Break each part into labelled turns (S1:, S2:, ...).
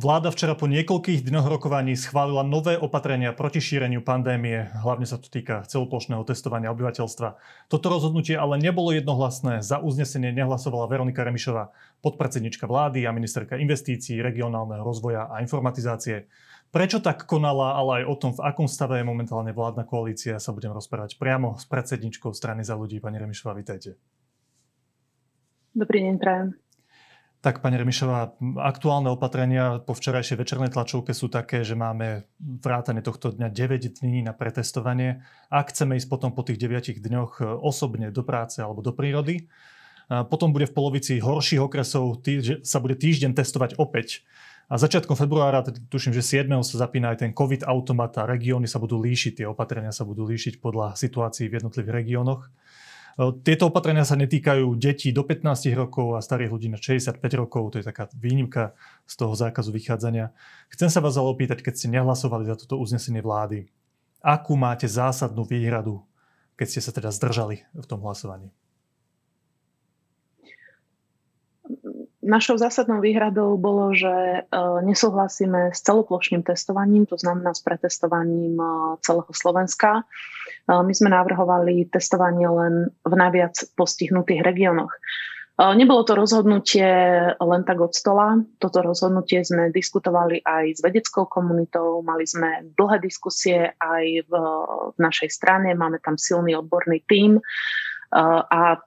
S1: Vláda včera po niekoľkých dňoch rokovaní schválila nové opatrenia proti šíreniu pandémie. Hlavne sa to týka celoplošného testovania obyvateľstva. Toto rozhodnutie ale nebolo jednohlasné. Za uznesenie nehlasovala Veronika Remišová, podpredsednička vlády a ministerka investícií, regionálneho rozvoja a informatizácie. Prečo tak konala, ale aj o tom, v akom stave je momentálne vládna koalícia, sa budem rozprávať priamo s predsedničkou strany za ľudí. Pani Remišová, vítajte.
S2: Dobrý deň, prajem.
S1: Tak, pani Remišová, aktuálne opatrenia po včerajšej večernej tlačovke sú také, že máme vrátane tohto dňa 9 dní na pretestovanie. Ak chceme ísť potom po tých 9 dňoch osobne do práce alebo do prírody, potom bude v polovici horších okresov, tý, sa bude týždeň testovať opäť. A začiatkom februára, tuším, že 7. sa zapína aj ten COVID automat a regióny sa budú líšiť, tie opatrenia sa budú líšiť podľa situácií v jednotlivých regiónoch. Tieto opatrenia sa netýkajú detí do 15 rokov a starých ľudí na 65 rokov, to je taká výnimka z toho zákazu vychádzania. Chcem sa vás ale opýtať, keď ste nehlasovali za toto uznesenie vlády, akú máte zásadnú výhradu, keď ste sa teda zdržali v tom hlasovaní?
S2: Našou zásadnou výhradou bolo, že e, nesúhlasíme s celoplošným testovaním, to znamená s pretestovaním e, celého Slovenska. E, my sme navrhovali testovanie len v najviac postihnutých regiónoch. Nebolo to rozhodnutie len tak od stola. Toto rozhodnutie sme diskutovali aj s vedeckou komunitou, mali sme dlhé diskusie aj v, v našej strane, máme tam silný odborný tím a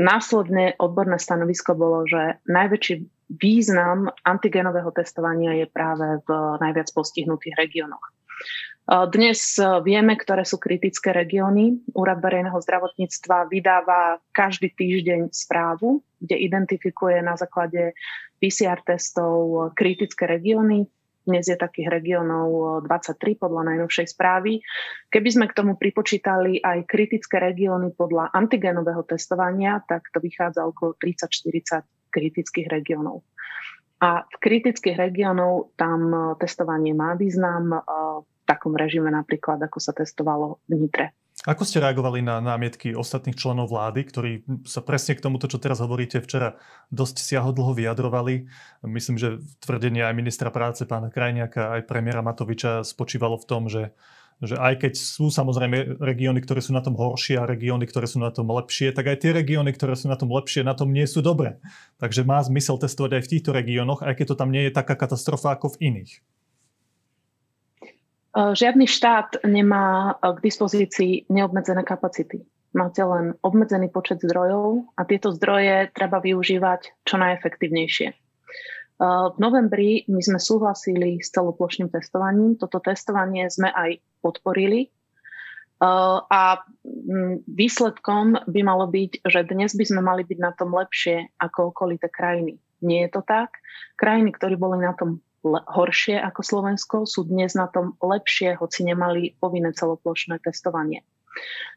S2: Následne odborné stanovisko bolo, že najväčší význam antigenového testovania je práve v najviac postihnutých regiónoch. Dnes vieme, ktoré sú kritické regióny. Úrad verejného zdravotníctva vydáva každý týždeň správu, kde identifikuje na základe PCR testov kritické regióny. Dnes je takých regiónov 23 podľa najnovšej správy. Keby sme k tomu pripočítali aj kritické regióny podľa antigenového testovania, tak to vychádza okolo 30-40 kritických regiónov. A v kritických regiónov tam testovanie má význam v takom režime napríklad, ako sa testovalo v Nitre.
S1: Ako ste reagovali na námietky ostatných členov vlády, ktorí sa presne k tomuto, čo teraz hovoríte, včera dosť siahodlho vyjadrovali? Myslím, že tvrdenie aj ministra práce pána Krajniaka, aj premiéra Matoviča spočívalo v tom, že že aj keď sú samozrejme regióny, ktoré sú na tom horšie a regióny, ktoré sú na tom lepšie, tak aj tie regióny, ktoré sú na tom lepšie, na tom nie sú dobré. Takže má zmysel testovať aj v týchto regiónoch, aj keď to tam nie je taká katastrofa ako v iných.
S2: E, žiadny štát nemá e, k dispozícii neobmedzené kapacity. Máte len obmedzený počet zdrojov a tieto zdroje treba využívať čo najefektívnejšie. E, v novembri my sme súhlasili s celoplošným testovaním. Toto testovanie sme aj podporili. A výsledkom by malo byť, že dnes by sme mali byť na tom lepšie ako okolité krajiny. Nie je to tak. Krajiny, ktoré boli na tom horšie ako Slovensko, sú dnes na tom lepšie, hoci nemali povinné celoplošné testovanie.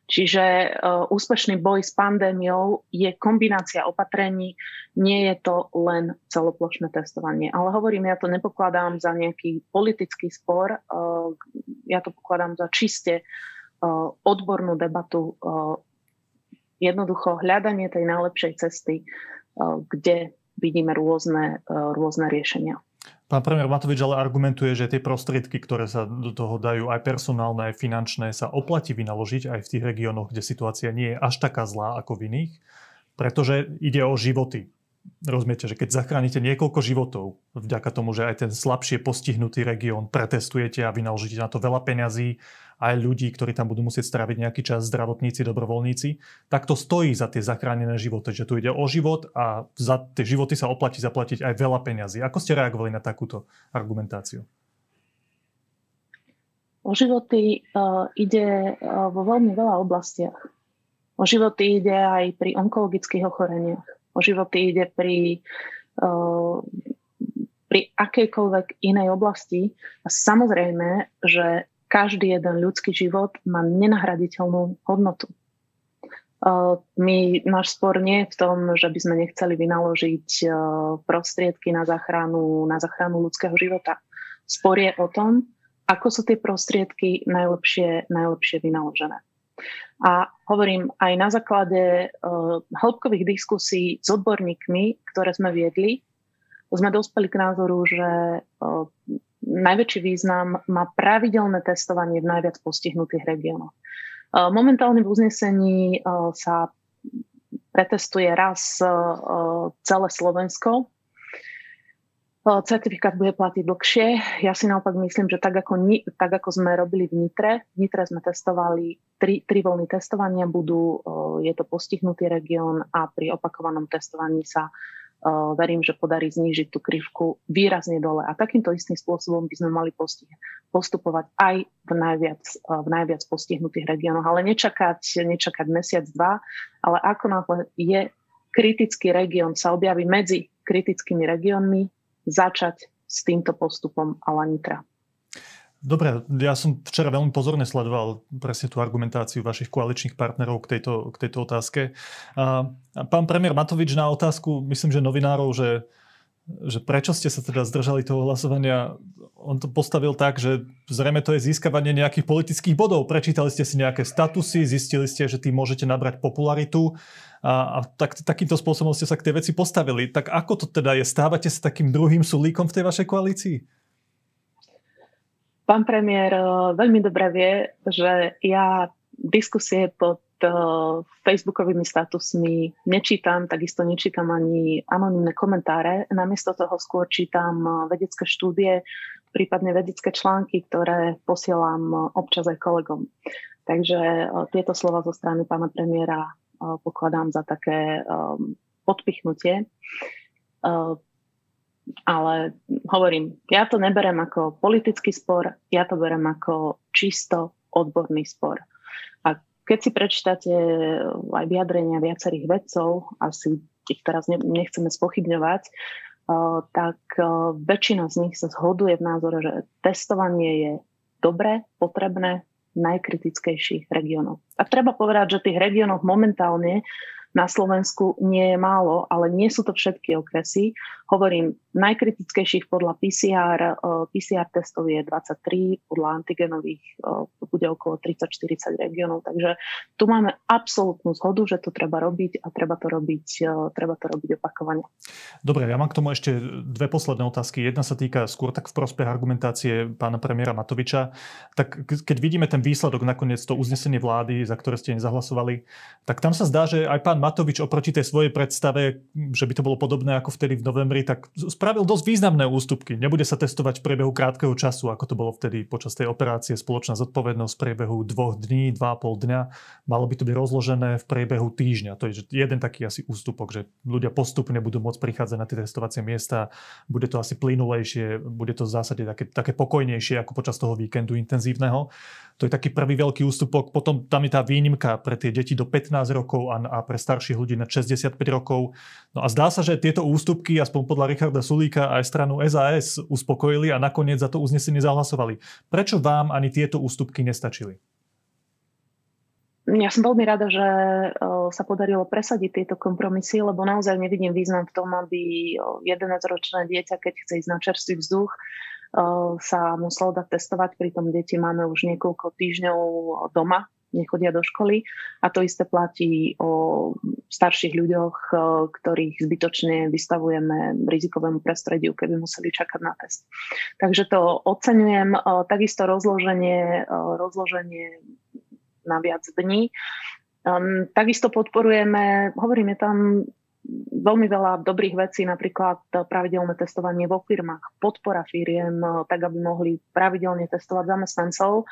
S2: Čiže uh, úspešný boj s pandémiou je kombinácia opatrení, nie je to len celoplošné testovanie. Ale hovorím, ja to nepokladám za nejaký politický spor, uh, ja to pokladám za čiste uh, odbornú debatu, jednoducho hľadanie tej najlepšej cesty, kde vidíme rôzne, rôzne riešenia.
S1: Pán premiér Matovič ale argumentuje, že tie prostriedky, ktoré sa do toho dajú, aj personálne, aj finančné, sa oplatí vynaložiť aj v tých regiónoch, kde situácia nie je až taká zlá ako v iných, pretože ide o životy. Rozumiete, že keď zachránite niekoľko životov, vďaka tomu, že aj ten slabšie postihnutý región pretestujete a vynaložíte na to veľa peňazí, aj ľudí, ktorí tam budú musieť stráviť nejaký čas, zdravotníci, dobrovoľníci, tak to stojí za tie zachránené životy. Že tu ide o život a za tie životy sa oplatí zaplatiť aj veľa peňazí. Ako ste reagovali na takúto argumentáciu?
S2: O životy uh, ide uh, vo veľmi veľa oblastiach. O životy ide aj pri onkologických ochoreniach o životy ide pri, pri akejkoľvek inej oblasti. A samozrejme, že každý jeden ľudský život má nenahraditeľnú hodnotu. My, náš spor nie je v tom, že by sme nechceli vynaložiť prostriedky na záchranu, na záchranu ľudského života. Spor je o tom, ako sú tie prostriedky najlepšie, najlepšie vynaložené. A hovorím aj na základe hĺbkových diskusí s odborníkmi, ktoré sme viedli, sme dospeli k názoru, že najväčší význam má pravidelné testovanie v najviac postihnutých regiónoch. Momentálne v uznesení sa pretestuje raz celé Slovensko. Certifikát bude platiť dlhšie. Ja si naopak myslím, že tak ako, tak ako sme robili v Nitre, v Nitre sme testovali tri, tri voľny testovania, budú, je to postihnutý región a pri opakovanom testovaní sa verím, že podarí znížiť tú krivku výrazne dole. A takýmto istým spôsobom by sme mali postupovať aj v najviac, v najviac postihnutých regiónoch. Ale nečakať, nečakať mesiac, dva, ale ako náhle je kritický región, sa objaví medzi kritickými regiónmi, začať s týmto postupom Alanitra.
S1: Dobre, ja som včera veľmi pozorne sledoval presne tú argumentáciu vašich koaličných partnerov k tejto, k tejto otázke. A pán premiér Matovič na otázku, myslím, že novinárov, že, že prečo ste sa teda zdržali toho hlasovania, on to postavil tak, že zrejme to je získavanie nejakých politických bodov. Prečítali ste si nejaké statusy, zistili ste, že tým môžete nabrať popularitu a, a tak, takýmto spôsobom ste sa k tej veci postavili. Tak ako to teda je? Stávate sa takým druhým sulíkom v tej vašej koalícii?
S2: Pán premiér eh, veľmi dobre vie, že ja diskusie pod eh, facebookovými statusmi nečítam, takisto nečítam ani anonimné komentáre. Namiesto toho skôr čítam eh, vedecké štúdie, prípadne vedecké články, ktoré posielam občas aj kolegom. Takže tieto slova zo strany pána premiéra pokladám za také podpichnutie ale hovorím, ja to neberem ako politický spor, ja to berem ako čisto odborný spor. A keď si prečítate aj vyjadrenia viacerých vedcov, asi ich teraz nechceme spochybňovať, eh, tak eh, väčšina z nich sa zhoduje v názore, že testovanie je dobré, potrebné v najkritickejších regiónoch. A treba povedať, že tých regiónov momentálne na Slovensku nie je málo, ale nie sú to všetky okresy. Hovorím, najkritickejších podľa PCR, eh, PCR testov je 23, podľa antigenových eh, bude okolo 30-40 regiónov, takže tu máme absolútnu zhodu, že to treba robiť a treba to robiť, eh, treba to robiť opakovane.
S1: Dobre, ja mám k tomu ešte dve posledné otázky. Jedna sa týka skôr tak v prospech argumentácie pána premiéra Matoviča. Tak keď vidíme ten výsledok, nakoniec to uznesenie vlády, za ktoré ste nezahlasovali, tak tam sa zdá, že aj pán Matovič oproti tej svojej predstave, že by to bolo podobné ako vtedy v novembri, tak spravil dosť významné ústupky. Nebude sa testovať v priebehu krátkeho času, ako to bolo vtedy počas tej operácie spoločná zodpovednosť v priebehu dvoch dní, dva a pol dňa. Malo by to byť rozložené v priebehu týždňa. To je jeden taký asi ústupok, že ľudia postupne budú môcť prichádzať na tie testovacie miesta. Bude to asi plynulejšie, bude to v zásade také, také pokojnejšie ako počas toho víkendu intenzívneho. To je taký prvý veľký ústupok. Potom tam je tá výnimka pre tie deti do 15 rokov a, a pre starších ľudí na 65 rokov. No a zdá sa, že tieto ústupky, aspoň podľa Richarda Sulíka, aj stranu SAS uspokojili a nakoniec za to uznesenie zahlasovali. Prečo vám ani tieto ústupky nestačili?
S2: Ja som veľmi rada, že sa podarilo presadiť tieto kompromisy, lebo naozaj nevidím význam v tom, aby 11-ročné dieťa, keď chce ísť na čerstvý vzduch, sa muselo dať testovať, pritom deti máme už niekoľko týždňov doma, nechodia do školy. A to isté platí o starších ľuďoch, ktorých zbytočne vystavujeme rizikovému prostrediu, keby museli čakať na test. Takže to oceňujem. Takisto rozloženie, rozloženie na viac dní. Takisto podporujeme, hovoríme tam veľmi veľa dobrých vecí, napríklad pravidelné testovanie vo firmách, podpora firiem, tak aby mohli pravidelne testovať zamestnancov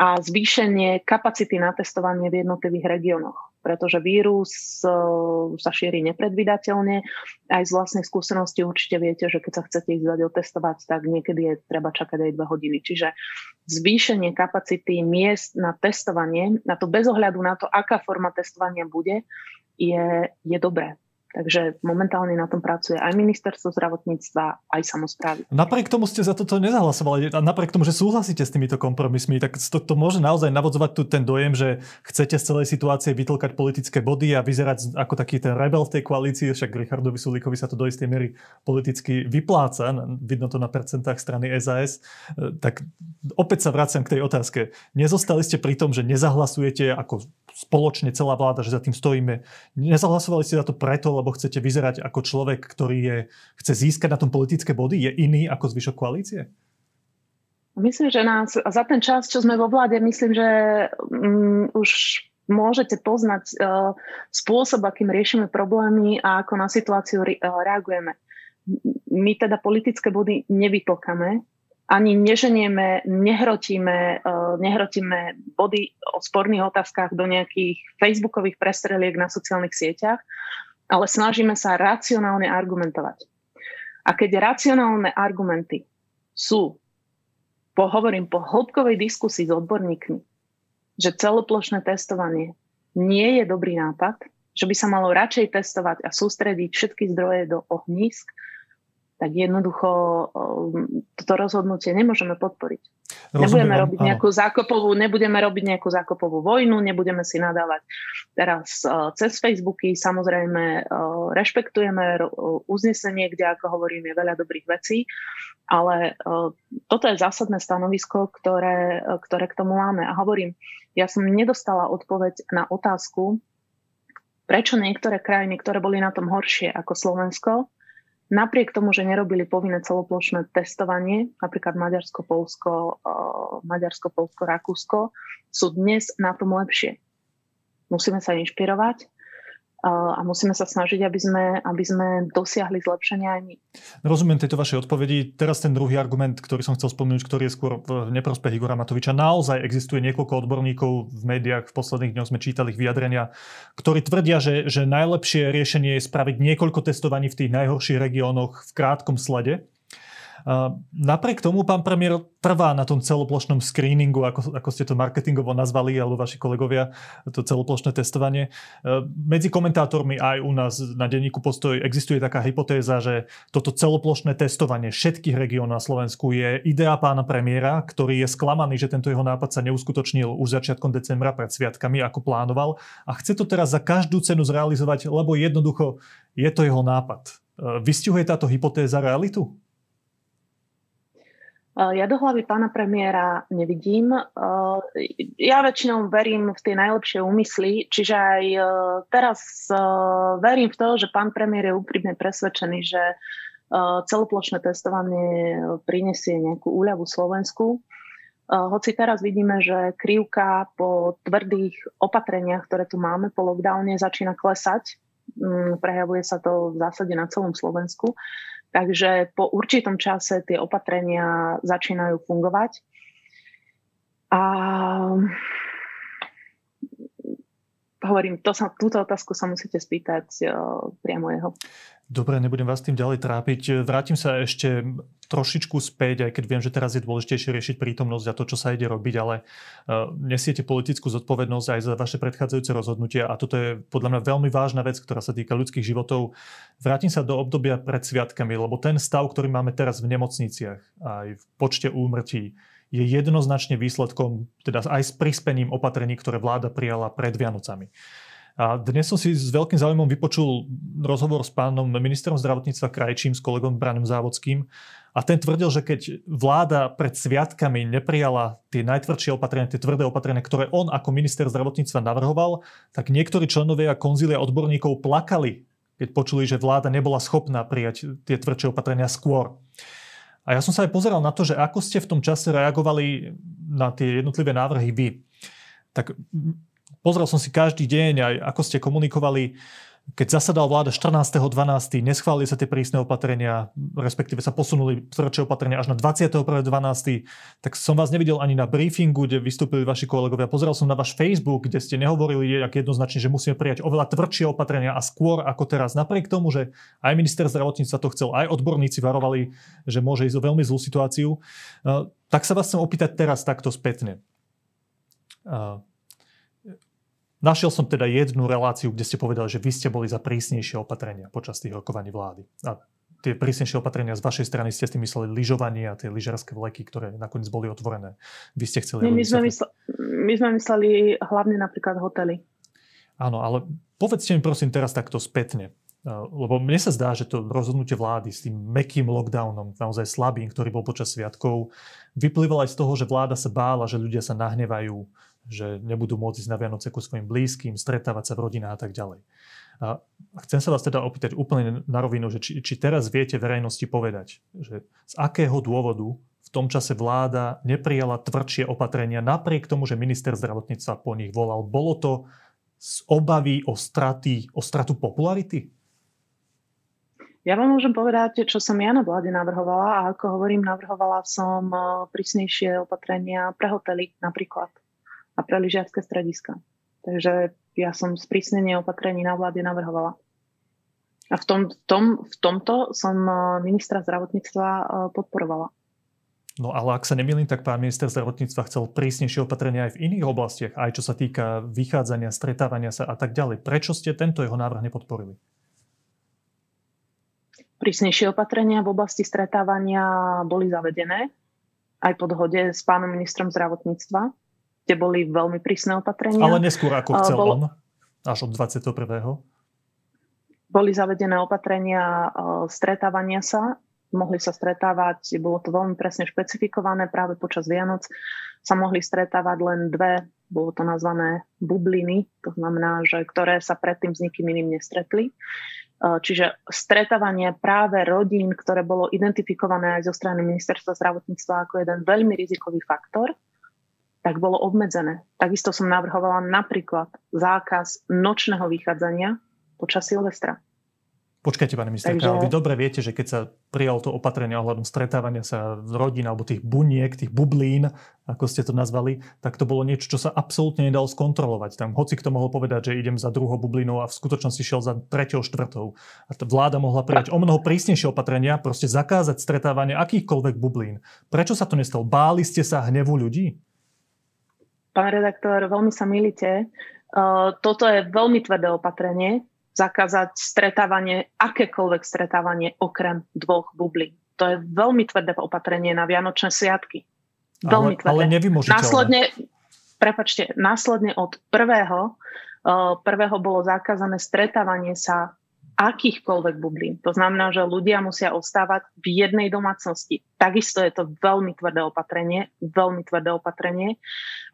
S2: a zvýšenie kapacity na testovanie v jednotlivých regiónoch, pretože vírus eh, sa šíri nepredvydateľne. Aj z vlastnej skúsenosti určite viete, že keď sa chcete ísť dať otestovať, tak niekedy je treba čakať aj dve hodiny. Čiže zvýšenie kapacity miest na testovanie, na to bez ohľadu na to, aká forma testovania bude, je, je dobré. Takže momentálne na tom pracuje aj ministerstvo zdravotníctva, aj samozprávy.
S1: Napriek tomu ste za toto nezahlasovali a napriek tomu, že súhlasíte s týmito kompromismi, tak to, to môže naozaj navodzovať tu ten dojem, že chcete z celej situácie vytlkať politické body a vyzerať ako taký ten rebel v tej koalícii, však Richardovi Sulíkovi sa to do istej miery politicky vypláca, vidno to na percentách strany SAS. E, tak opäť sa vraciam k tej otázke. Nezostali ste pri tom, že nezahlasujete ako spoločne celá vláda, že za tým stojíme. Nezahlasovali ste za to preto, lebo chcete vyzerať ako človek, ktorý je, chce získať na tom politické body? Je iný ako zvyšok koalície?
S2: Myslím, že nás za ten čas, čo sme vo vláde, myslím, že um, už môžete poznať uh, spôsob, akým riešime problémy a ako na situáciu re, reagujeme. My teda politické body nevytlkame, ani neženieme, nehrotíme, uh, nehrotíme body o sporných otázkach do nejakých facebookových prestreliek na sociálnych sieťach, ale snažíme sa racionálne argumentovať. A keď racionálne argumenty sú, po, hovorím, po hĺbkovej diskusii s odborníkmi, že celoplošné testovanie nie je dobrý nápad, že by sa malo radšej testovať a sústrediť všetky zdroje do ohnízk, tak jednoducho um, toto rozhodnutie nemôžeme podporiť. Rozumiem, nebudeme robiť áno. nejakú zákopovú, nebudeme robiť nejakú zákopovú vojnu, nebudeme si nadávať teraz uh, cez Facebooky. Samozrejme, uh, rešpektujeme uznesenie, kde, ako hovorím, je veľa dobrých vecí, ale uh, toto je zásadné stanovisko, ktoré, ktoré k tomu máme. A hovorím, ja som nedostala odpoveď na otázku, prečo niektoré krajiny, ktoré boli na tom horšie ako Slovensko, napriek tomu, že nerobili povinné celoplošné testovanie, napríklad Maďarsko, Polsko, uh, Maďarsko, Polsko, Rakúsko, sú dnes na tom lepšie. Musíme sa inšpirovať a musíme sa snažiť, aby sme, aby sme dosiahli zlepšenia aj my.
S1: Rozumiem tejto vašej odpovedi. Teraz ten druhý argument, ktorý som chcel spomenúť, ktorý je skôr v neprospech Igora Matoviča. Naozaj existuje niekoľko odborníkov v médiách, v posledných dňoch sme čítali ich vyjadrenia, ktorí tvrdia, že, že najlepšie riešenie je spraviť niekoľko testovaní v tých najhorších regiónoch v krátkom slede Napriek tomu pán premiér trvá na tom celoplošnom screeningu, ako, ako ste to marketingovo nazvali, alebo vaši kolegovia, to celoplošné testovanie. Medzi komentátormi aj u nás na denníku Postoj existuje taká hypotéza, že toto celoplošné testovanie všetkých regiónov na Slovensku je idea pána premiéra, ktorý je sklamaný, že tento jeho nápad sa neuskutočnil už začiatkom decembra pred sviatkami, ako plánoval a chce to teraz za každú cenu zrealizovať, lebo jednoducho je to jeho nápad. Vystihuje táto hypotéza realitu?
S2: Eh, ja do hlavy pána premiéra nevidím. Eh, ja väčšinou verím v tie najlepšie úmysly, čiže aj eh, teraz verím v to, že pán premiér je úprimne presvedčený, že celoplošné testovanie prinesie nejakú úľavu Slovensku. Hoci teraz vidíme, že krivka po tvrdých opatreniach, ktoré tu máme po lockdowne, začína klesať. Mm, prejavuje sa to v zásade na celom Slovensku. Takže po určitom čase tie opatrenia začínajú fungovať. A hovorím, to sa, túto otázku sa musíte spýtať priamo jeho.
S1: Dobre, nebudem vás tým ďalej trápiť. Vrátim sa ešte trošičku späť, aj keď viem, že teraz je dôležitejšie riešiť prítomnosť a to, čo sa ide robiť, ale uh, nesiete politickú zodpovednosť aj za vaše predchádzajúce rozhodnutia a toto je podľa mňa veľmi vážna vec, ktorá sa týka ľudských životov. Vrátim sa do obdobia pred sviatkami, lebo ten stav, ktorý máme teraz v nemocniciach, aj v počte úmrtí, je jednoznačne výsledkom, teda aj s prispením opatrení, ktoré vláda prijala pred Vianocami. A dnes som si s veľkým záujmom vypočul rozhovor s pánom ministerom zdravotníctva Krajčím, s kolegom Branom Závodským. A ten tvrdil, že keď vláda pred sviatkami neprijala tie najtvrdšie opatrenia, tie tvrdé opatrenia, ktoré on ako minister zdravotníctva navrhoval, tak niektorí členovia konzília odborníkov plakali, keď počuli, že vláda nebola schopná prijať tie tvrdšie opatrenia skôr. A ja som sa aj pozeral na to, že ako ste v tom čase reagovali na tie jednotlivé návrhy vy. Tak pozrel som si každý deň aj ako ste komunikovali keď zasadal vláda 14.12., neschválili sa tie prísne opatrenia, respektíve sa posunuli tvrdšie opatrenia až na 21.12., tak som vás nevidel ani na briefingu, kde vystúpili vaši kolegovia. Pozeral som na váš Facebook, kde ste nehovorili jak jednoznačne, že musíme prijať oveľa tvrdšie opatrenia a skôr ako teraz. Napriek tomu, že aj minister zdravotníctva to chcel, aj odborníci varovali, že môže ísť o veľmi zlú situáciu, eh, tak sa vás chcem opýtať teraz takto spätne eh, Našiel som teda jednu reláciu, kde ste povedali, že vy ste boli za prísnejšie opatrenia počas tých rokovaní vlády. A tie prísnejšie opatrenia z vašej strany ste s tým mysleli lyžovanie a tie lyžerské vleky, ktoré nakoniec boli otvorené. Vy ste chceli...
S2: Nie, my, sme mysle, my sme mysleli hlavne napríklad hotely.
S1: Áno, ale povedzte mi prosím teraz takto spätne. Lebo mne sa zdá, že to rozhodnutie vlády s tým mekým lockdownom, naozaj slabým, ktorý bol počas sviatkov, vyplýval aj z toho, že vláda sa bála, že ľudia sa nahnevajú, že nebudú môcť ísť na Vianoce ku svojim blízkym, stretávať sa v rodinách a tak ďalej. A chcem sa vás teda opýtať úplne na rovinu, že či, či teraz viete verejnosti povedať, že z akého dôvodu v tom čase vláda neprijala tvrdšie opatrenia napriek tomu, že minister zdravotníctva po nich volal. Bolo to z obavy o, straty, o stratu popularity?
S2: Ja vám môžem povedať, čo som ja na vláde navrhovala a ako hovorím, navrhovala som eh, prísnejšie opatrenia pre hotely napríklad a pre lyžiarske strediska. Takže ja som sprísnenie opatrení na vláde navrhovala. A v, tom, v, tom, v tomto som eh, ministra zdravotníctva eh, podporovala.
S1: No ale ak sa nemýlim, tak pán minister zdravotníctva chcel prísnejšie opatrenia aj v iných oblastiach, aj čo sa týka vychádzania, stretávania sa a tak ďalej. Prečo ste tento jeho návrh nepodporili?
S2: Prísnejšie opatrenia v oblasti stretávania boli zavedené aj po dohode s pánom ministrom zdravotníctva, kde boli veľmi prísne opatrenia.
S1: Ale neskôr ako chcel Bol... on, až od 21.
S2: Boli zavedené opatrenia stretávania sa, mohli sa stretávať, bolo to veľmi presne špecifikované, práve počas Vianoc sa mohli stretávať len dve, bolo to nazvané bubliny, to znamená, že ktoré sa predtým s nikým iným nestretli. Eh, čiže stretávanie práve rodín, ktoré bolo identifikované aj zo strany ministerstva zdravotníctva ako jeden veľmi rizikový faktor, tak bolo obmedzené. Takisto som navrhovala napríklad zákaz nočného vychádzania počas Silvestra.
S1: Počkajte, pani ministerka, Takže... ale vy dobre viete, že keď sa prijal to opatrenie ohľadom stretávania sa rodín alebo tých buniek, tých bublín, ako ste to nazvali, tak to bolo niečo, čo sa absolútne nedalo skontrolovať. Tam hoci kto mohol povedať, že idem za druhou bublinou a v skutočnosti šiel za treťou, štvrtou. A tá vláda mohla prijať o mnoho prísnejšie opatrenia, proste zakázať stretávanie akýchkoľvek bublín. Prečo sa to nestalo? Báli ste sa hnevu ľudí?
S2: Pán redaktor, veľmi sa milíte. Toto je veľmi tvrdé opatrenie, zakázať stretávanie, akékoľvek stretávanie okrem dvoch bublín. To je veľmi tvrdé opatrenie na Vianočné sviatky. Veľmi
S1: ale, tvrdé. Ale nevymožiteľné.
S2: Následne, prepačte, následne od prvého, prvého bolo zakázané stretávanie sa akýchkoľvek bublín. To znamená, že ľudia musia ostávať v jednej domácnosti. Takisto je to veľmi tvrdé opatrenie, veľmi tvrdé opatrenie.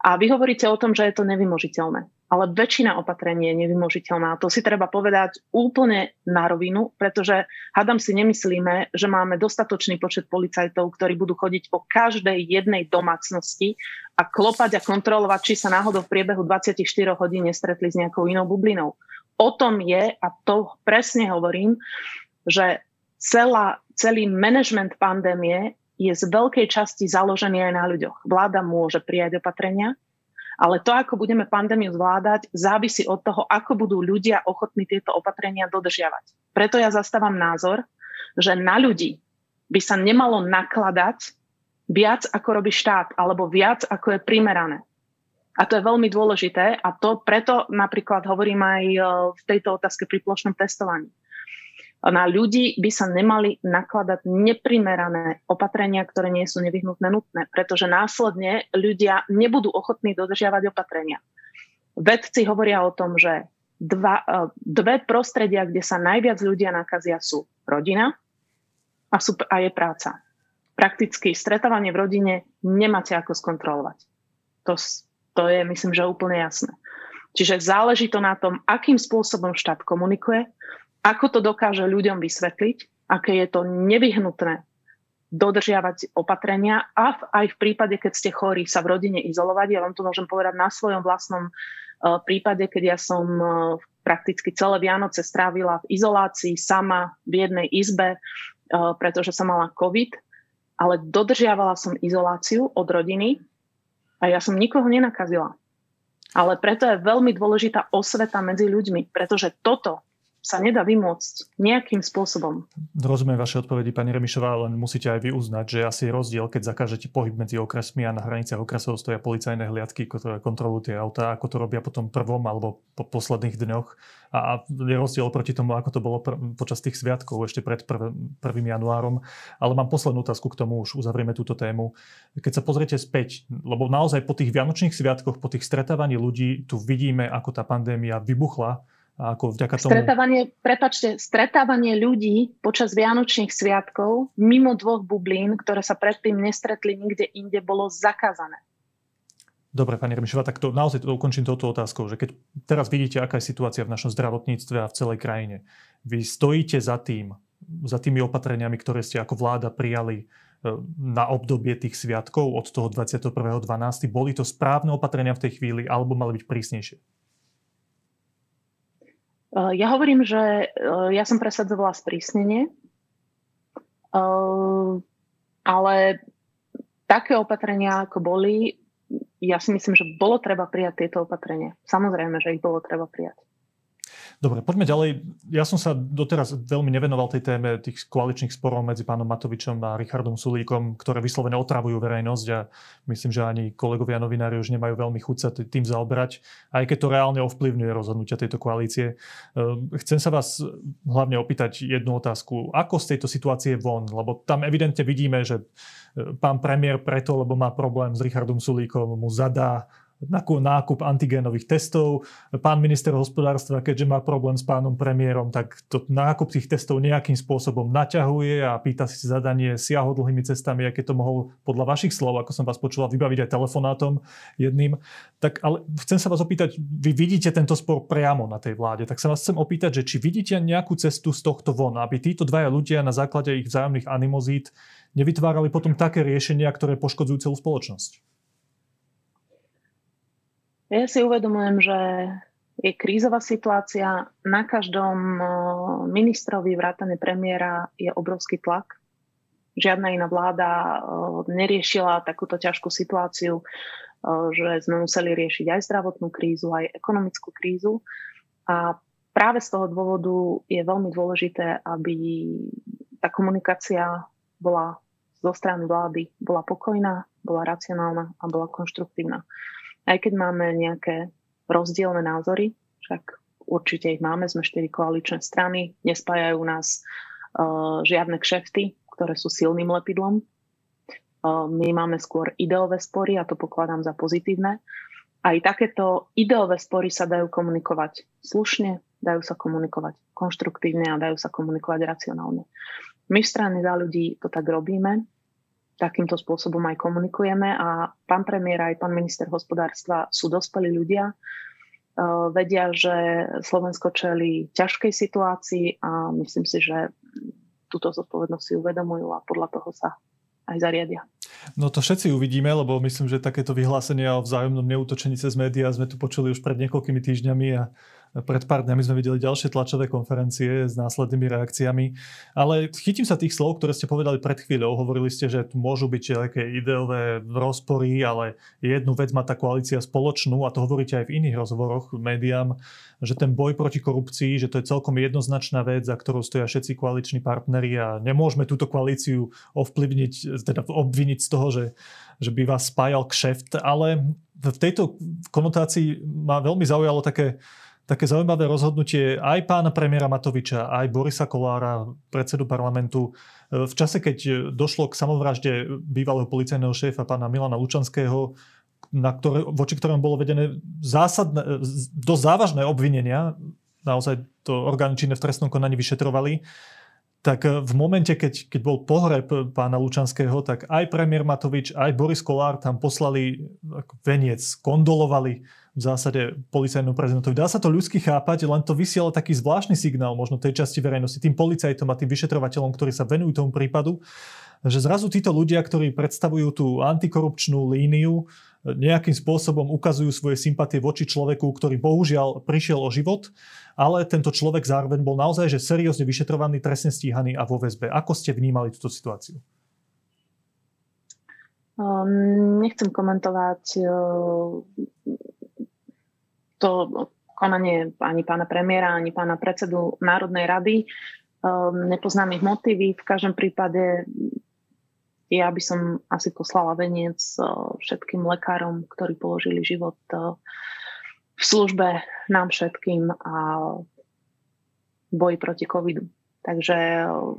S2: A vy hovoríte o tom, že je to nevymožiteľné ale väčšina opatrení je nevymožiteľná. To si treba povedať úplne na rovinu, pretože hadam si nemyslíme, že máme dostatočný počet policajtov, ktorí budú chodiť po každej jednej domácnosti a klopať a kontrolovať, či sa náhodou v priebehu 24 hodín nestretli s nejakou inou bublinou. O tom je, a to presne hovorím, že celá, celý management pandémie je z veľkej časti založený aj na ľuďoch. Vláda môže prijať opatrenia, ale to, ako budeme pandémiu zvládať, závisí od toho, ako budú ľudia ochotní tieto opatrenia dodržiavať. Preto ja zastávam názor, že na ľudí by sa nemalo nakladať viac, ako robí štát, alebo viac, ako je primerané. A to je veľmi dôležité a to preto napríklad hovorím aj e, v tejto otázke pri plošnom testovaní na ľudí by sa nemali nakladať neprimerané opatrenia, ktoré nie sú nevyhnutné nutné, pretože následne ľudia nebudú ochotní dodržiavať opatrenia. Vedci hovoria o tom, že dva, e, dve prostredia, kde sa najviac ľudia nakazia, sú rodina a, sú, a je práca. Prakticky stretávanie v rodine nemáte ako skontrolovať. To, to je, myslím, že úplne jasné. Čiže záleží to na tom, akým spôsobom štát komunikuje, ako to dokáže ľuďom vysvetliť, aké je to nevyhnutné dodržiavať opatrenia a aj v prípade, keď ste chorí, sa v rodine izolovať. Ja vám to môžem povedať na svojom vlastnom uh, prípade, keď ja som uh, prakticky celé Vianoce strávila v izolácii sama v jednej izbe, uh, pretože som mala COVID, ale dodržiavala som izoláciu od rodiny a ja som nikoho nenakazila. Ale preto je veľmi dôležitá osveta medzi ľuďmi, pretože toto sa nedá vymôcť nejakým spôsobom.
S1: Rozumiem vaše odpovedi, pani Remišová, len musíte aj vy uznať, že asi je rozdiel, keď zakážete pohyb medzi okresmi a na hraniciach okresov stoja policajné hliadky, ktoré kontrolujú tie autá, ako to robia potom prvom alebo po posledných dňoch. A je rozdiel proti tomu, ako to bolo pr- počas tých sviatkov, ešte pred 1. januárom. Ale mám poslednú otázku k tomu, už uzavrieme túto tému. Keď sa pozriete späť, lebo naozaj po tých vianočných sviatkoch, po tých stretávaní ľudí, tu vidíme, ako tá pandémia vybuchla ako vďaka tomu...
S2: Stretávanie, prepačte, stretávanie ľudí počas Vianočných sviatkov mimo dvoch bublín, ktoré sa predtým nestretli nikde inde, bolo zakázané.
S1: Dobre, pani Remišová, tak to, naozaj to ukončím touto otázkou, že keď teraz vidíte, aká je situácia v našom zdravotníctve a v celej krajine, vy stojíte za tým, za tými opatreniami, ktoré ste ako vláda prijali e, na obdobie tých sviatkov od toho 21.12. Boli to správne opatrenia v tej chvíli alebo mali byť prísnejšie?
S2: E, ja hovorím, že e, ja som presadzovala sprísnenie, ale také opatrenia, ako boli, ja si myslím, že bolo treba prijať tieto opatrenia. Samozrejme, že ich bolo treba prijať.
S1: Dobre, poďme ďalej. Ja som sa doteraz veľmi nevenoval tej téme tých koaličných sporov medzi pánom Matovičom a Richardom Sulíkom, ktoré vyslovene otravujú verejnosť a myslím, že ani kolegovia novinári už nemajú veľmi chuť sa tým zaoberať, aj keď to reálne ovplyvňuje rozhodnutia tejto koalície. Ehm, chcem sa vás hlavne opýtať jednu otázku. Ako z tejto situácie von? Lebo tam evidentne vidíme, že e, pán premiér preto, lebo má problém s Richardom Sulíkom, mu zadá nákup antigénových testov. Pán minister hospodárstva, keďže má problém s pánom premiérom, tak to nákup tých testov nejakým spôsobom naťahuje a pýta si zadanie siahodlhými cestami, aké to mohol podľa vašich slov, ako som vás počula, vybaviť aj telefonátom jedným. Tak ale chcem sa vás opýtať, vy vidíte tento spor priamo na tej vláde, tak sa vás chcem opýtať, že či vidíte nejakú cestu z tohto von, aby títo dvaja ľudia na základe ich vzájomných animozít nevytvárali potom také riešenia, ktoré poškodzujú celú spoločnosť.
S2: Ja si uvedomujem, že je krízová situácia. Na každom ministrovi vrátane premiéra je obrovský tlak. Žiadna iná vláda neriešila takúto ťažkú situáciu, že sme museli riešiť aj zdravotnú krízu, aj ekonomickú krízu. A práve z toho dôvodu je veľmi dôležité, aby tá komunikácia bola zo strany vlády bola pokojná, bola racionálna a bola konštruktívna aj keď máme nejaké rozdielne názory, však určite ich máme, sme štyri koaličné strany, nespájajú nás uh, žiadne kšefty, ktoré sú silným lepidlom. Uh, my máme skôr ideové spory a to pokladám za pozitívne. Aj takéto ideové spory sa dajú komunikovať slušne, dajú sa komunikovať konštruktívne a dajú sa komunikovať racionálne. My v strane za ľudí to tak robíme takýmto spôsobom aj komunikujeme a pán premiér aj pán minister hospodárstva sú dospelí ľudia, uh, vedia, že Slovensko čeli ťažkej situácii a myslím si, že túto zodpovednosť si uvedomujú a podľa toho sa aj zariadia.
S1: No to všetci uvidíme, lebo myslím, že takéto vyhlásenia o vzájomnom neútočení cez médiá sme tu počuli už pred niekoľkými týždňami a pred pár dňami sme videli ďalšie tlačové konferencie s následnými reakciami. Ale chytím sa tých slov, ktoré ste povedali pred chvíľou. Hovorili ste, že tu môžu byť nejaké ideové rozpory, ale jednu vec má tá koalícia spoločnú a to hovoríte aj v iných rozhovoroch médiám, že ten boj proti korupcii, že to je celkom jednoznačná vec, za ktorou stoja všetci koaliční partneri a nemôžeme túto koalíciu ovplyvniť, teda obviniť z toho, že, že by vás spájal kšeft, ale v tejto konotácii ma veľmi zaujalo také také zaujímavé rozhodnutie aj pána premiéra Matoviča, aj Borisa Kolára, predsedu parlamentu, e, v čase, keď došlo k samovražde bývalého policajného šéfa pána Milana Lučanského, na ktoré, voči ktorom bolo vedené zásadné, dosť závažné obvinenia, naozaj to orgány v trestnom konaní vyšetrovali, tak v momente, keď, keď bol pohreb pána Lučanského, tak aj premiér Matovič, aj Boris Kolár tam poslali veniec, kondolovali v zásade policajnom prezidentovi. Dá sa to ľudsky chápať, len to vysiela taký zvláštny signál možno tej časti verejnosti, tým policajtom a tým vyšetrovateľom, ktorí sa venujú tomu prípadu, že zrazu títo ľudia, ktorí predstavujú tú antikorupčnú líniu, nejakým spôsobom ukazujú svoje sympatie voči človeku, ktorý bohužiaľ prišiel o život, ale tento človek zároveň bol naozaj že seriózne vyšetrovaný, trestne stíhaný a vo väzbe. Ako ste vnímali túto situáciu?
S2: Um, nechcem komentovať uh, to konanie ani pána premiéra, ani pána predsedu Národnej rady. Um, nepoznám ich motívy. V každom prípade ja by som asi poslala veniec uh, všetkým lekárom, ktorí položili život uh, v službe nám všetkým a boji proti covidu. Takže uh,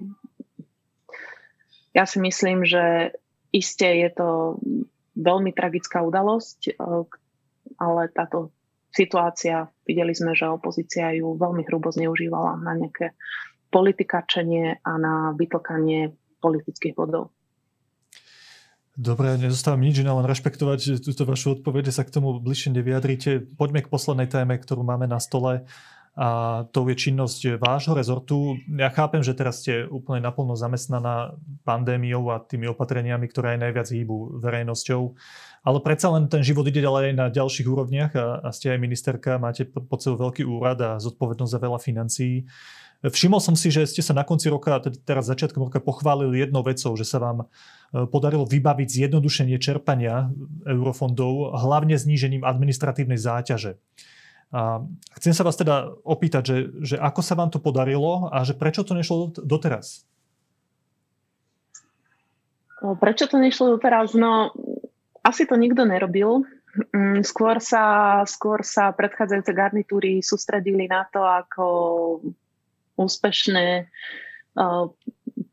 S2: ja si myslím, že iste je to veľmi tragická udalosť, ale táto situácia, videli sme, že opozícia ju veľmi hrubo zneužívala na nejaké politikačenie a na vytlkanie politických bodov.
S1: Dobre, nezostáva mi nič iné, len rešpektovať túto vašu odpoveď, že sa k tomu bližšie nevyjadrite. Poďme k poslednej téme, ktorú máme na stole a to je činnosť vášho rezortu. Ja chápem, že teraz ste úplne naplno zamestnaná pandémiou a tými opatreniami, ktoré aj najviac hýbu verejnosťou. Ale predsa len ten život ide ďalej na ďalších úrovniach a, a ste aj ministerka, máte pod sebou veľký úrad a zodpovednosť za veľa financií. Všimol som si, že ste sa na konci roka, teda teraz začiatkom roka, pochválili jednou vecou, že sa vám e, podarilo vybaviť zjednodušenie čerpania eurofondov, hlavne znížením administratívnej záťaže. A chcem sa vás teda opýtať, že, že ako sa vám to podarilo a že prečo to nešlo doteraz?
S2: Prečo to nešlo doteraz? No, asi to nikto nerobil. Mm, skôr sa, skôr sa predchádzajúce garnitúry sústredili na to, ako úspešné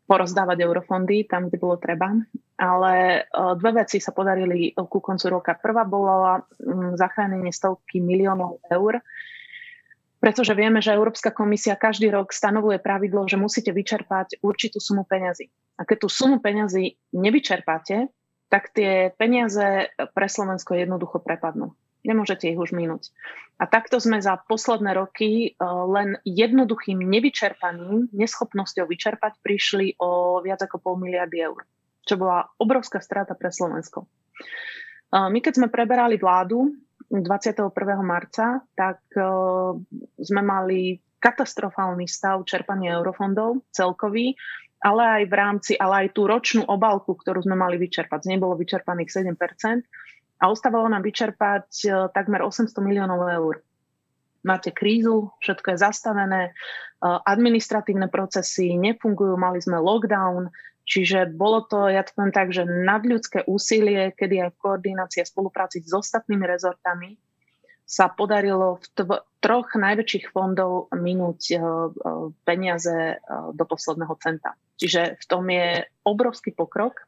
S2: porozdávať eurofondy tam, kde bolo treba. Ale dve veci sa podarili ku koncu roka. Prvá bola mm, zachránenie stovky miliónov eur, pretože vieme, že Európska komisia každý rok stanovuje pravidlo, že musíte vyčerpať určitú sumu peňazí. A keď tú sumu peňazí nevyčerpáte, tak tie peniaze pre Slovensko jednoducho prepadnú. Nemôžete ich už minúť. A takto sme za posledné roky len jednoduchým nevyčerpaným, neschopnosťou vyčerpať prišli o viac ako pol miliardy eur čo bola obrovská strata pre Slovensko. My keď sme preberali vládu 21. marca, tak sme mali katastrofálny stav čerpania eurofondov celkový, ale aj v rámci, ale aj tú ročnú obálku, ktorú sme mali vyčerpať. Z nej bolo vyčerpaných 7% a ostávalo nám vyčerpať takmer 800 miliónov eur. Máte krízu, všetko je zastavené, administratívne procesy nefungujú, mali sme lockdown, Čiže bolo to, ja to poviem tak, že nadľudské úsilie, kedy aj v koordinácii a spolupráci s ostatnými rezortami sa podarilo v tv- troch najväčších fondov minúť uh, peniaze uh, do posledného centa. Čiže v tom je obrovský pokrok.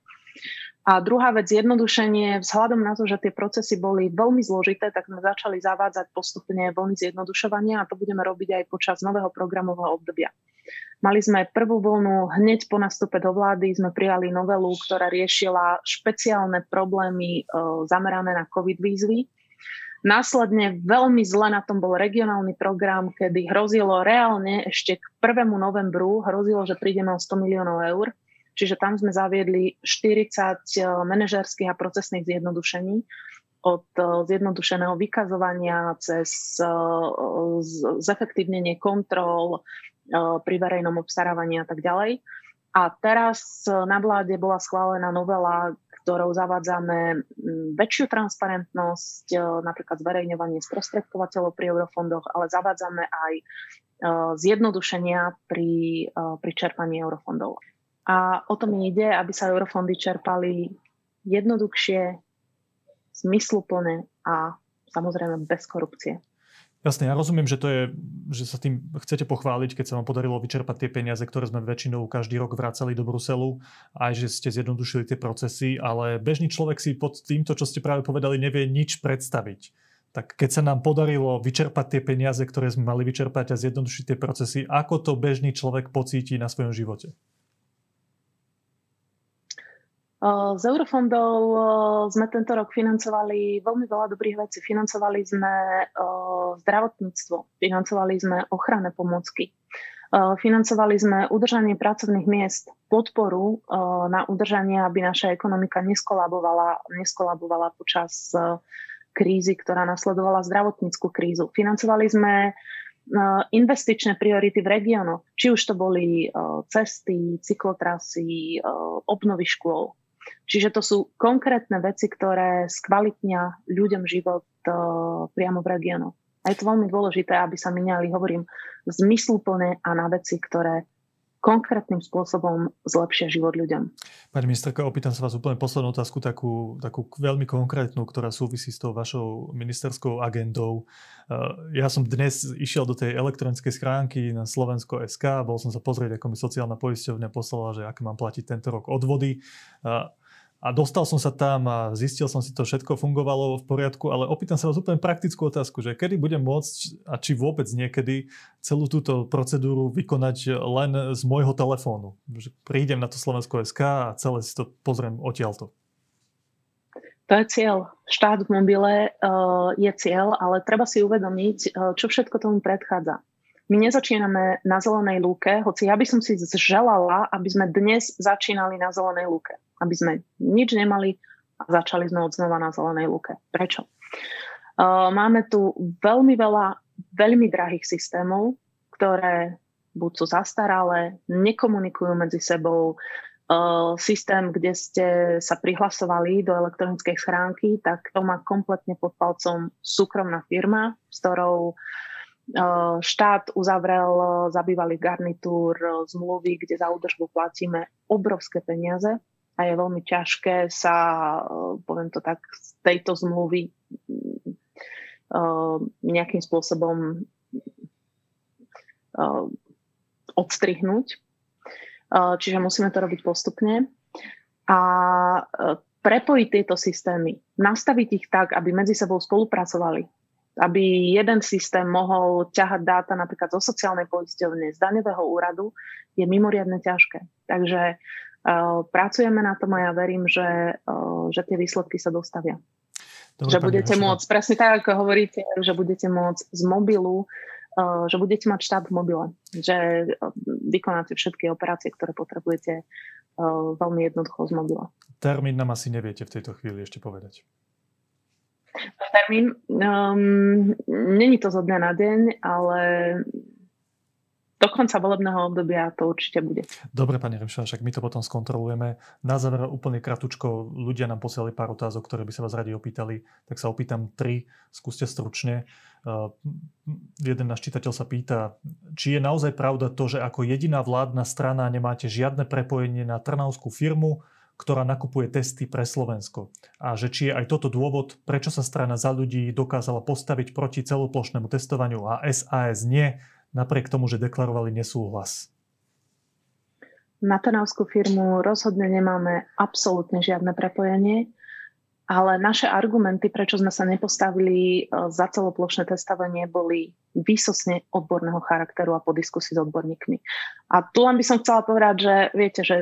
S2: A druhá vec, zjednodušenie, vzhľadom na to, že tie procesy boli veľmi zložité, tak sme začali zavádzať postupne veľmi zjednodušovania a to budeme robiť aj počas nového programového obdobia. Mali sme prvú vlnu, hneď po nastupe do vlády sme prijali novelu, ktorá riešila špeciálne problémy e, zamerané na COVID výzvy. Následne veľmi zle na tom bol regionálny program, kedy hrozilo reálne ešte k 1. novembru, hrozilo, že prídeme o 100 miliónov eur. Čiže tam sme zaviedli 40 e, manažerských a procesných zjednodušení od e, zjednodušeného vykazovania cez zefektívnenie kontrol, pri verejnom obstarávaní a tak ďalej. A teraz e, na vláde bola schválená novela, ktorou zavádzame väčšiu transparentnosť, e, napríklad zverejňovanie sprostredkovateľov pri eurofondoch, ale zavádzame aj e, zjednodušenia pri, pri čerpaní eurofondov. A o tom ide, aby sa eurofondy čerpali jednoduchšie, zmysluplne a samozrejme bez korupcie.
S1: Jasne, ja rozumiem, že to je, že sa tým chcete pochváliť, keď sa vám podarilo vyčerpať tie peniaze, ktoré sme väčšinou každý rok vracali do Bruselu, aj že ste zjednodušili tie procesy, ale bežný človek si pod týmto, čo ste práve povedali, nevie nič predstaviť. Tak keď sa nám podarilo vyčerpať tie peniaze, ktoré sme mali vyčerpať a zjednodušiť tie procesy, ako to bežný človek pocíti na svojom živote?
S2: Z eurofondov sme tento rok financovali veľmi veľa dobrých vecí. Financovali sme zdravotníctvo, financovali sme ochranné pomocky, financovali sme udržanie pracovných miest, podporu na udržanie, aby naša ekonomika neskolabovala, neskolabovala počas krízy, ktorá nasledovala zdravotníckú krízu. Financovali sme investičné priority v regiónoch, či už to boli cesty, cyklotrasy, obnovy škôl. Čiže to sú konkrétne veci, ktoré skvalitnia ľuďom život uh, priamo v regiónu. A je to veľmi dôležité, aby sa miniali, hovorím, zmysluplne a na veci, ktoré konkrétnym spôsobom zlepšia život ľuďom.
S1: Pani ministerka, opýtam sa vás úplne poslednú otázku, takú, takú veľmi konkrétnu, ktorá súvisí s tou vašou ministerskou agendou. Eh, ja som dnes išiel do tej elektronickej schránky na Slovensko SK, bol som sa pozrieť, ako mi sociálna poisťovňa poslala, že aké mám platiť tento rok odvody. A dostal som sa tam a zistil som si to všetko fungovalo v poriadku, ale opýtam sa vás úplne praktickú otázku, že kedy budem môcť a či vôbec niekedy celú túto procedúru vykonať len z môjho telefónu. Že prídem na to Slovensko SK a celé si to pozriem odtiaľto.
S2: To je cieľ. Štát v mobile uh, je cieľ, ale treba si uvedomiť, uh, čo všetko tomu predchádza. My nezačíname na zelenej lúke, hoci ja by som si želala, aby sme dnes začínali na zelenej lúke. Aby sme nič nemali a začali sme od znova na zelenej lúke. Prečo? Máme tu veľmi veľa veľmi drahých systémov, ktoré buď sú zastaralé, nekomunikujú medzi sebou, systém, kde ste sa prihlasovali do elektronickej schránky, tak to má kompletne pod palcom súkromná firma, s ktorou štát uzavrel za bývalý garnitúr zmluvy, kde za údržbu platíme obrovské peniaze a je veľmi ťažké sa, poviem to tak, z tejto zmluvy nejakým spôsobom odstrihnúť čiže musíme to robiť postupne. A prepojiť tieto systémy, nastaviť ich tak, aby medzi sebou spolupracovali, aby jeden systém mohol ťahať dáta napríklad zo sociálnej poisťovne, z daňového úradu, je mimoriadne ťažké. Takže pracujeme na tom a ja verím, že, uh, že tie výsledky sa dostavia. Dobre, že budete môcť, presne tak, ako hovoríte, že budete môcť z mobilu Eh, že budete mať štát v mobile, že eh, vykonáte všetky operácie, ktoré potrebujete eh, veľmi jednoducho z mobila.
S1: Termín nám asi neviete v tejto chvíli ešte povedať.
S2: Termín? Um, není to zo dňa na deň, ale do konca volebného obdobia to určite bude.
S1: Dobre, pani Remšova, však my to potom skontrolujeme. Na záver úplne kratučko, ľudia nám posielali pár otázok, ktoré by sa vás radi opýtali, tak sa opýtam tri, skúste stručne. Uh, jeden náš čitateľ sa pýta, či je naozaj pravda to, že ako jediná vládna strana nemáte žiadne prepojenie na trnavskú firmu, ktorá nakupuje testy pre Slovensko. A že či je aj toto dôvod, prečo sa strana za ľudí dokázala postaviť proti celoplošnému testovaniu a SAS nie, napriek tomu, že deklarovali nesúhlas?
S2: Na Trnavskú firmu rozhodne nemáme absolútne žiadne prepojenie, ale naše argumenty, prečo sme sa nepostavili e, za celoplošné testovanie, boli výsosne odborného charakteru a po diskusii s odborníkmi. A tu len by som chcela povedať, že viete, že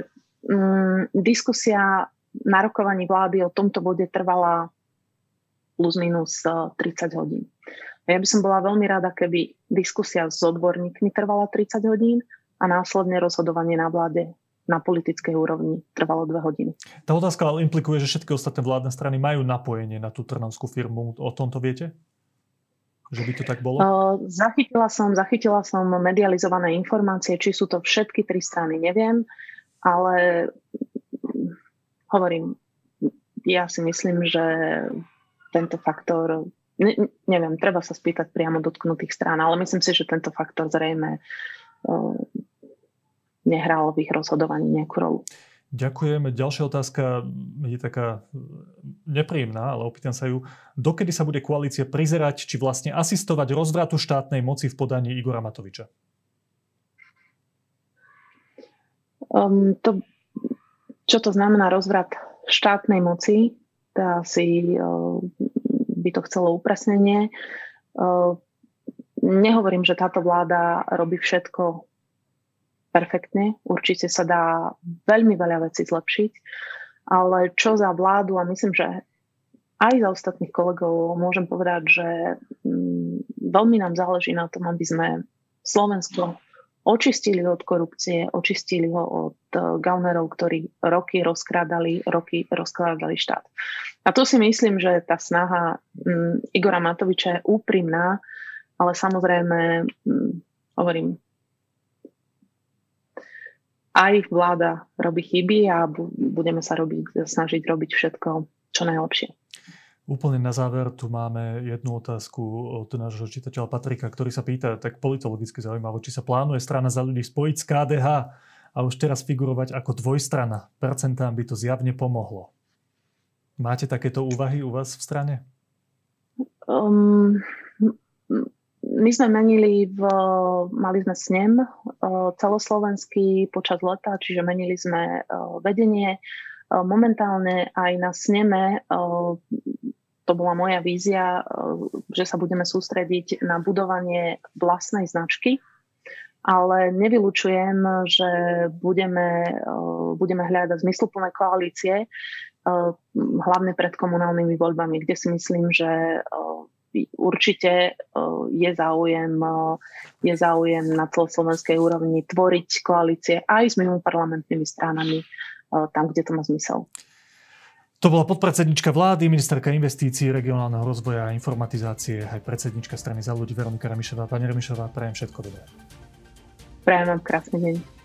S2: mm, diskusia na rokovaní vlády o tomto bode trvala plus minus 30 e, hodín. A ja by som bola veľmi rada, keby diskusia s odborníkmi trvala 30 hodín a následne rozhodovanie na vláde na politickej úrovni trvalo dve hodiny.
S1: Tá otázka ale implikuje, že všetky ostatné vládne strany majú napojenie na tú trnavskú firmu. O tomto viete? Že by to tak bolo? Uh,
S2: zachytila som, zachytila som medializované informácie, či sú to všetky tri strany, neviem, ale hovorím, ja si myslím, že tento faktor ne, neviem, treba sa spýtať priamo dotknutých strán, ale myslím si, že tento faktor zrejme uh, nehral v ich rozhodovaní nejakú rolu.
S1: Ďakujem. Ďalšia otázka je taká nepríjemná, ale opýtam sa ju. Dokedy sa bude koalícia prizerať, či vlastne asistovať rozvratu štátnej moci v podaní Igora Matoviča?
S2: Um, to, čo to znamená rozvrat štátnej moci, to asi uh, by to chcelo upresnenie. Ehm, nehovorím, že táto vláda robí všetko perfektne. Určite sa dá veľmi veľa vecí zlepšiť, ale čo za vládu a myslím, že aj za ostatných kolegov môžem povedať, že mm, veľmi nám záleží na tom, aby sme Slovensko očistili ho od korupcie, očistili ho od eh, gaunerov, ktorí roky rozkrádali, roky rozkrádali štát. A to si myslím, že tá snaha um, Igora Matoviča je úprimná, ale samozrejme, um, hovorím, aj vláda robí chyby a budeme sa robiť, snažiť robiť všetko čo najlepšie.
S1: Úplne na záver tu máme jednu otázku od nášho čitateľa Patrika, ktorý sa pýta, tak politologicky zaujímavo, či sa plánuje strana za ľudí spojiť s KDH a už teraz figurovať ako dvojstrana. Percentám by to zjavne pomohlo. Máte takéto úvahy u vás v strane?
S2: Um, my sme menili v, mali sme snem uh, celoslovenský počas leta, čiže menili sme uh, vedenie. Uh, momentálne aj na sneme to bola moja vízia, eh, že sa budeme sústrediť na budovanie vlastnej značky, ale nevylučujem, že budeme, eh, budeme hľadať zmysluplné koalície, hlavne pred komunálnymi voľbami, kde si myslím, že určite je záujem, je záujem na celoslovenskej úrovni tvoriť koalície aj s mimo parlamentnými stranami tam, kde to má zmysel.
S1: To bola podpredsednička vlády, ministerka investícií, regionálneho rozvoja a informatizácie, aj predsednička strany za ľudí Veronika Remišová. Pani Remišová, prajem všetko dobré.
S2: Prajem vám krásny deň.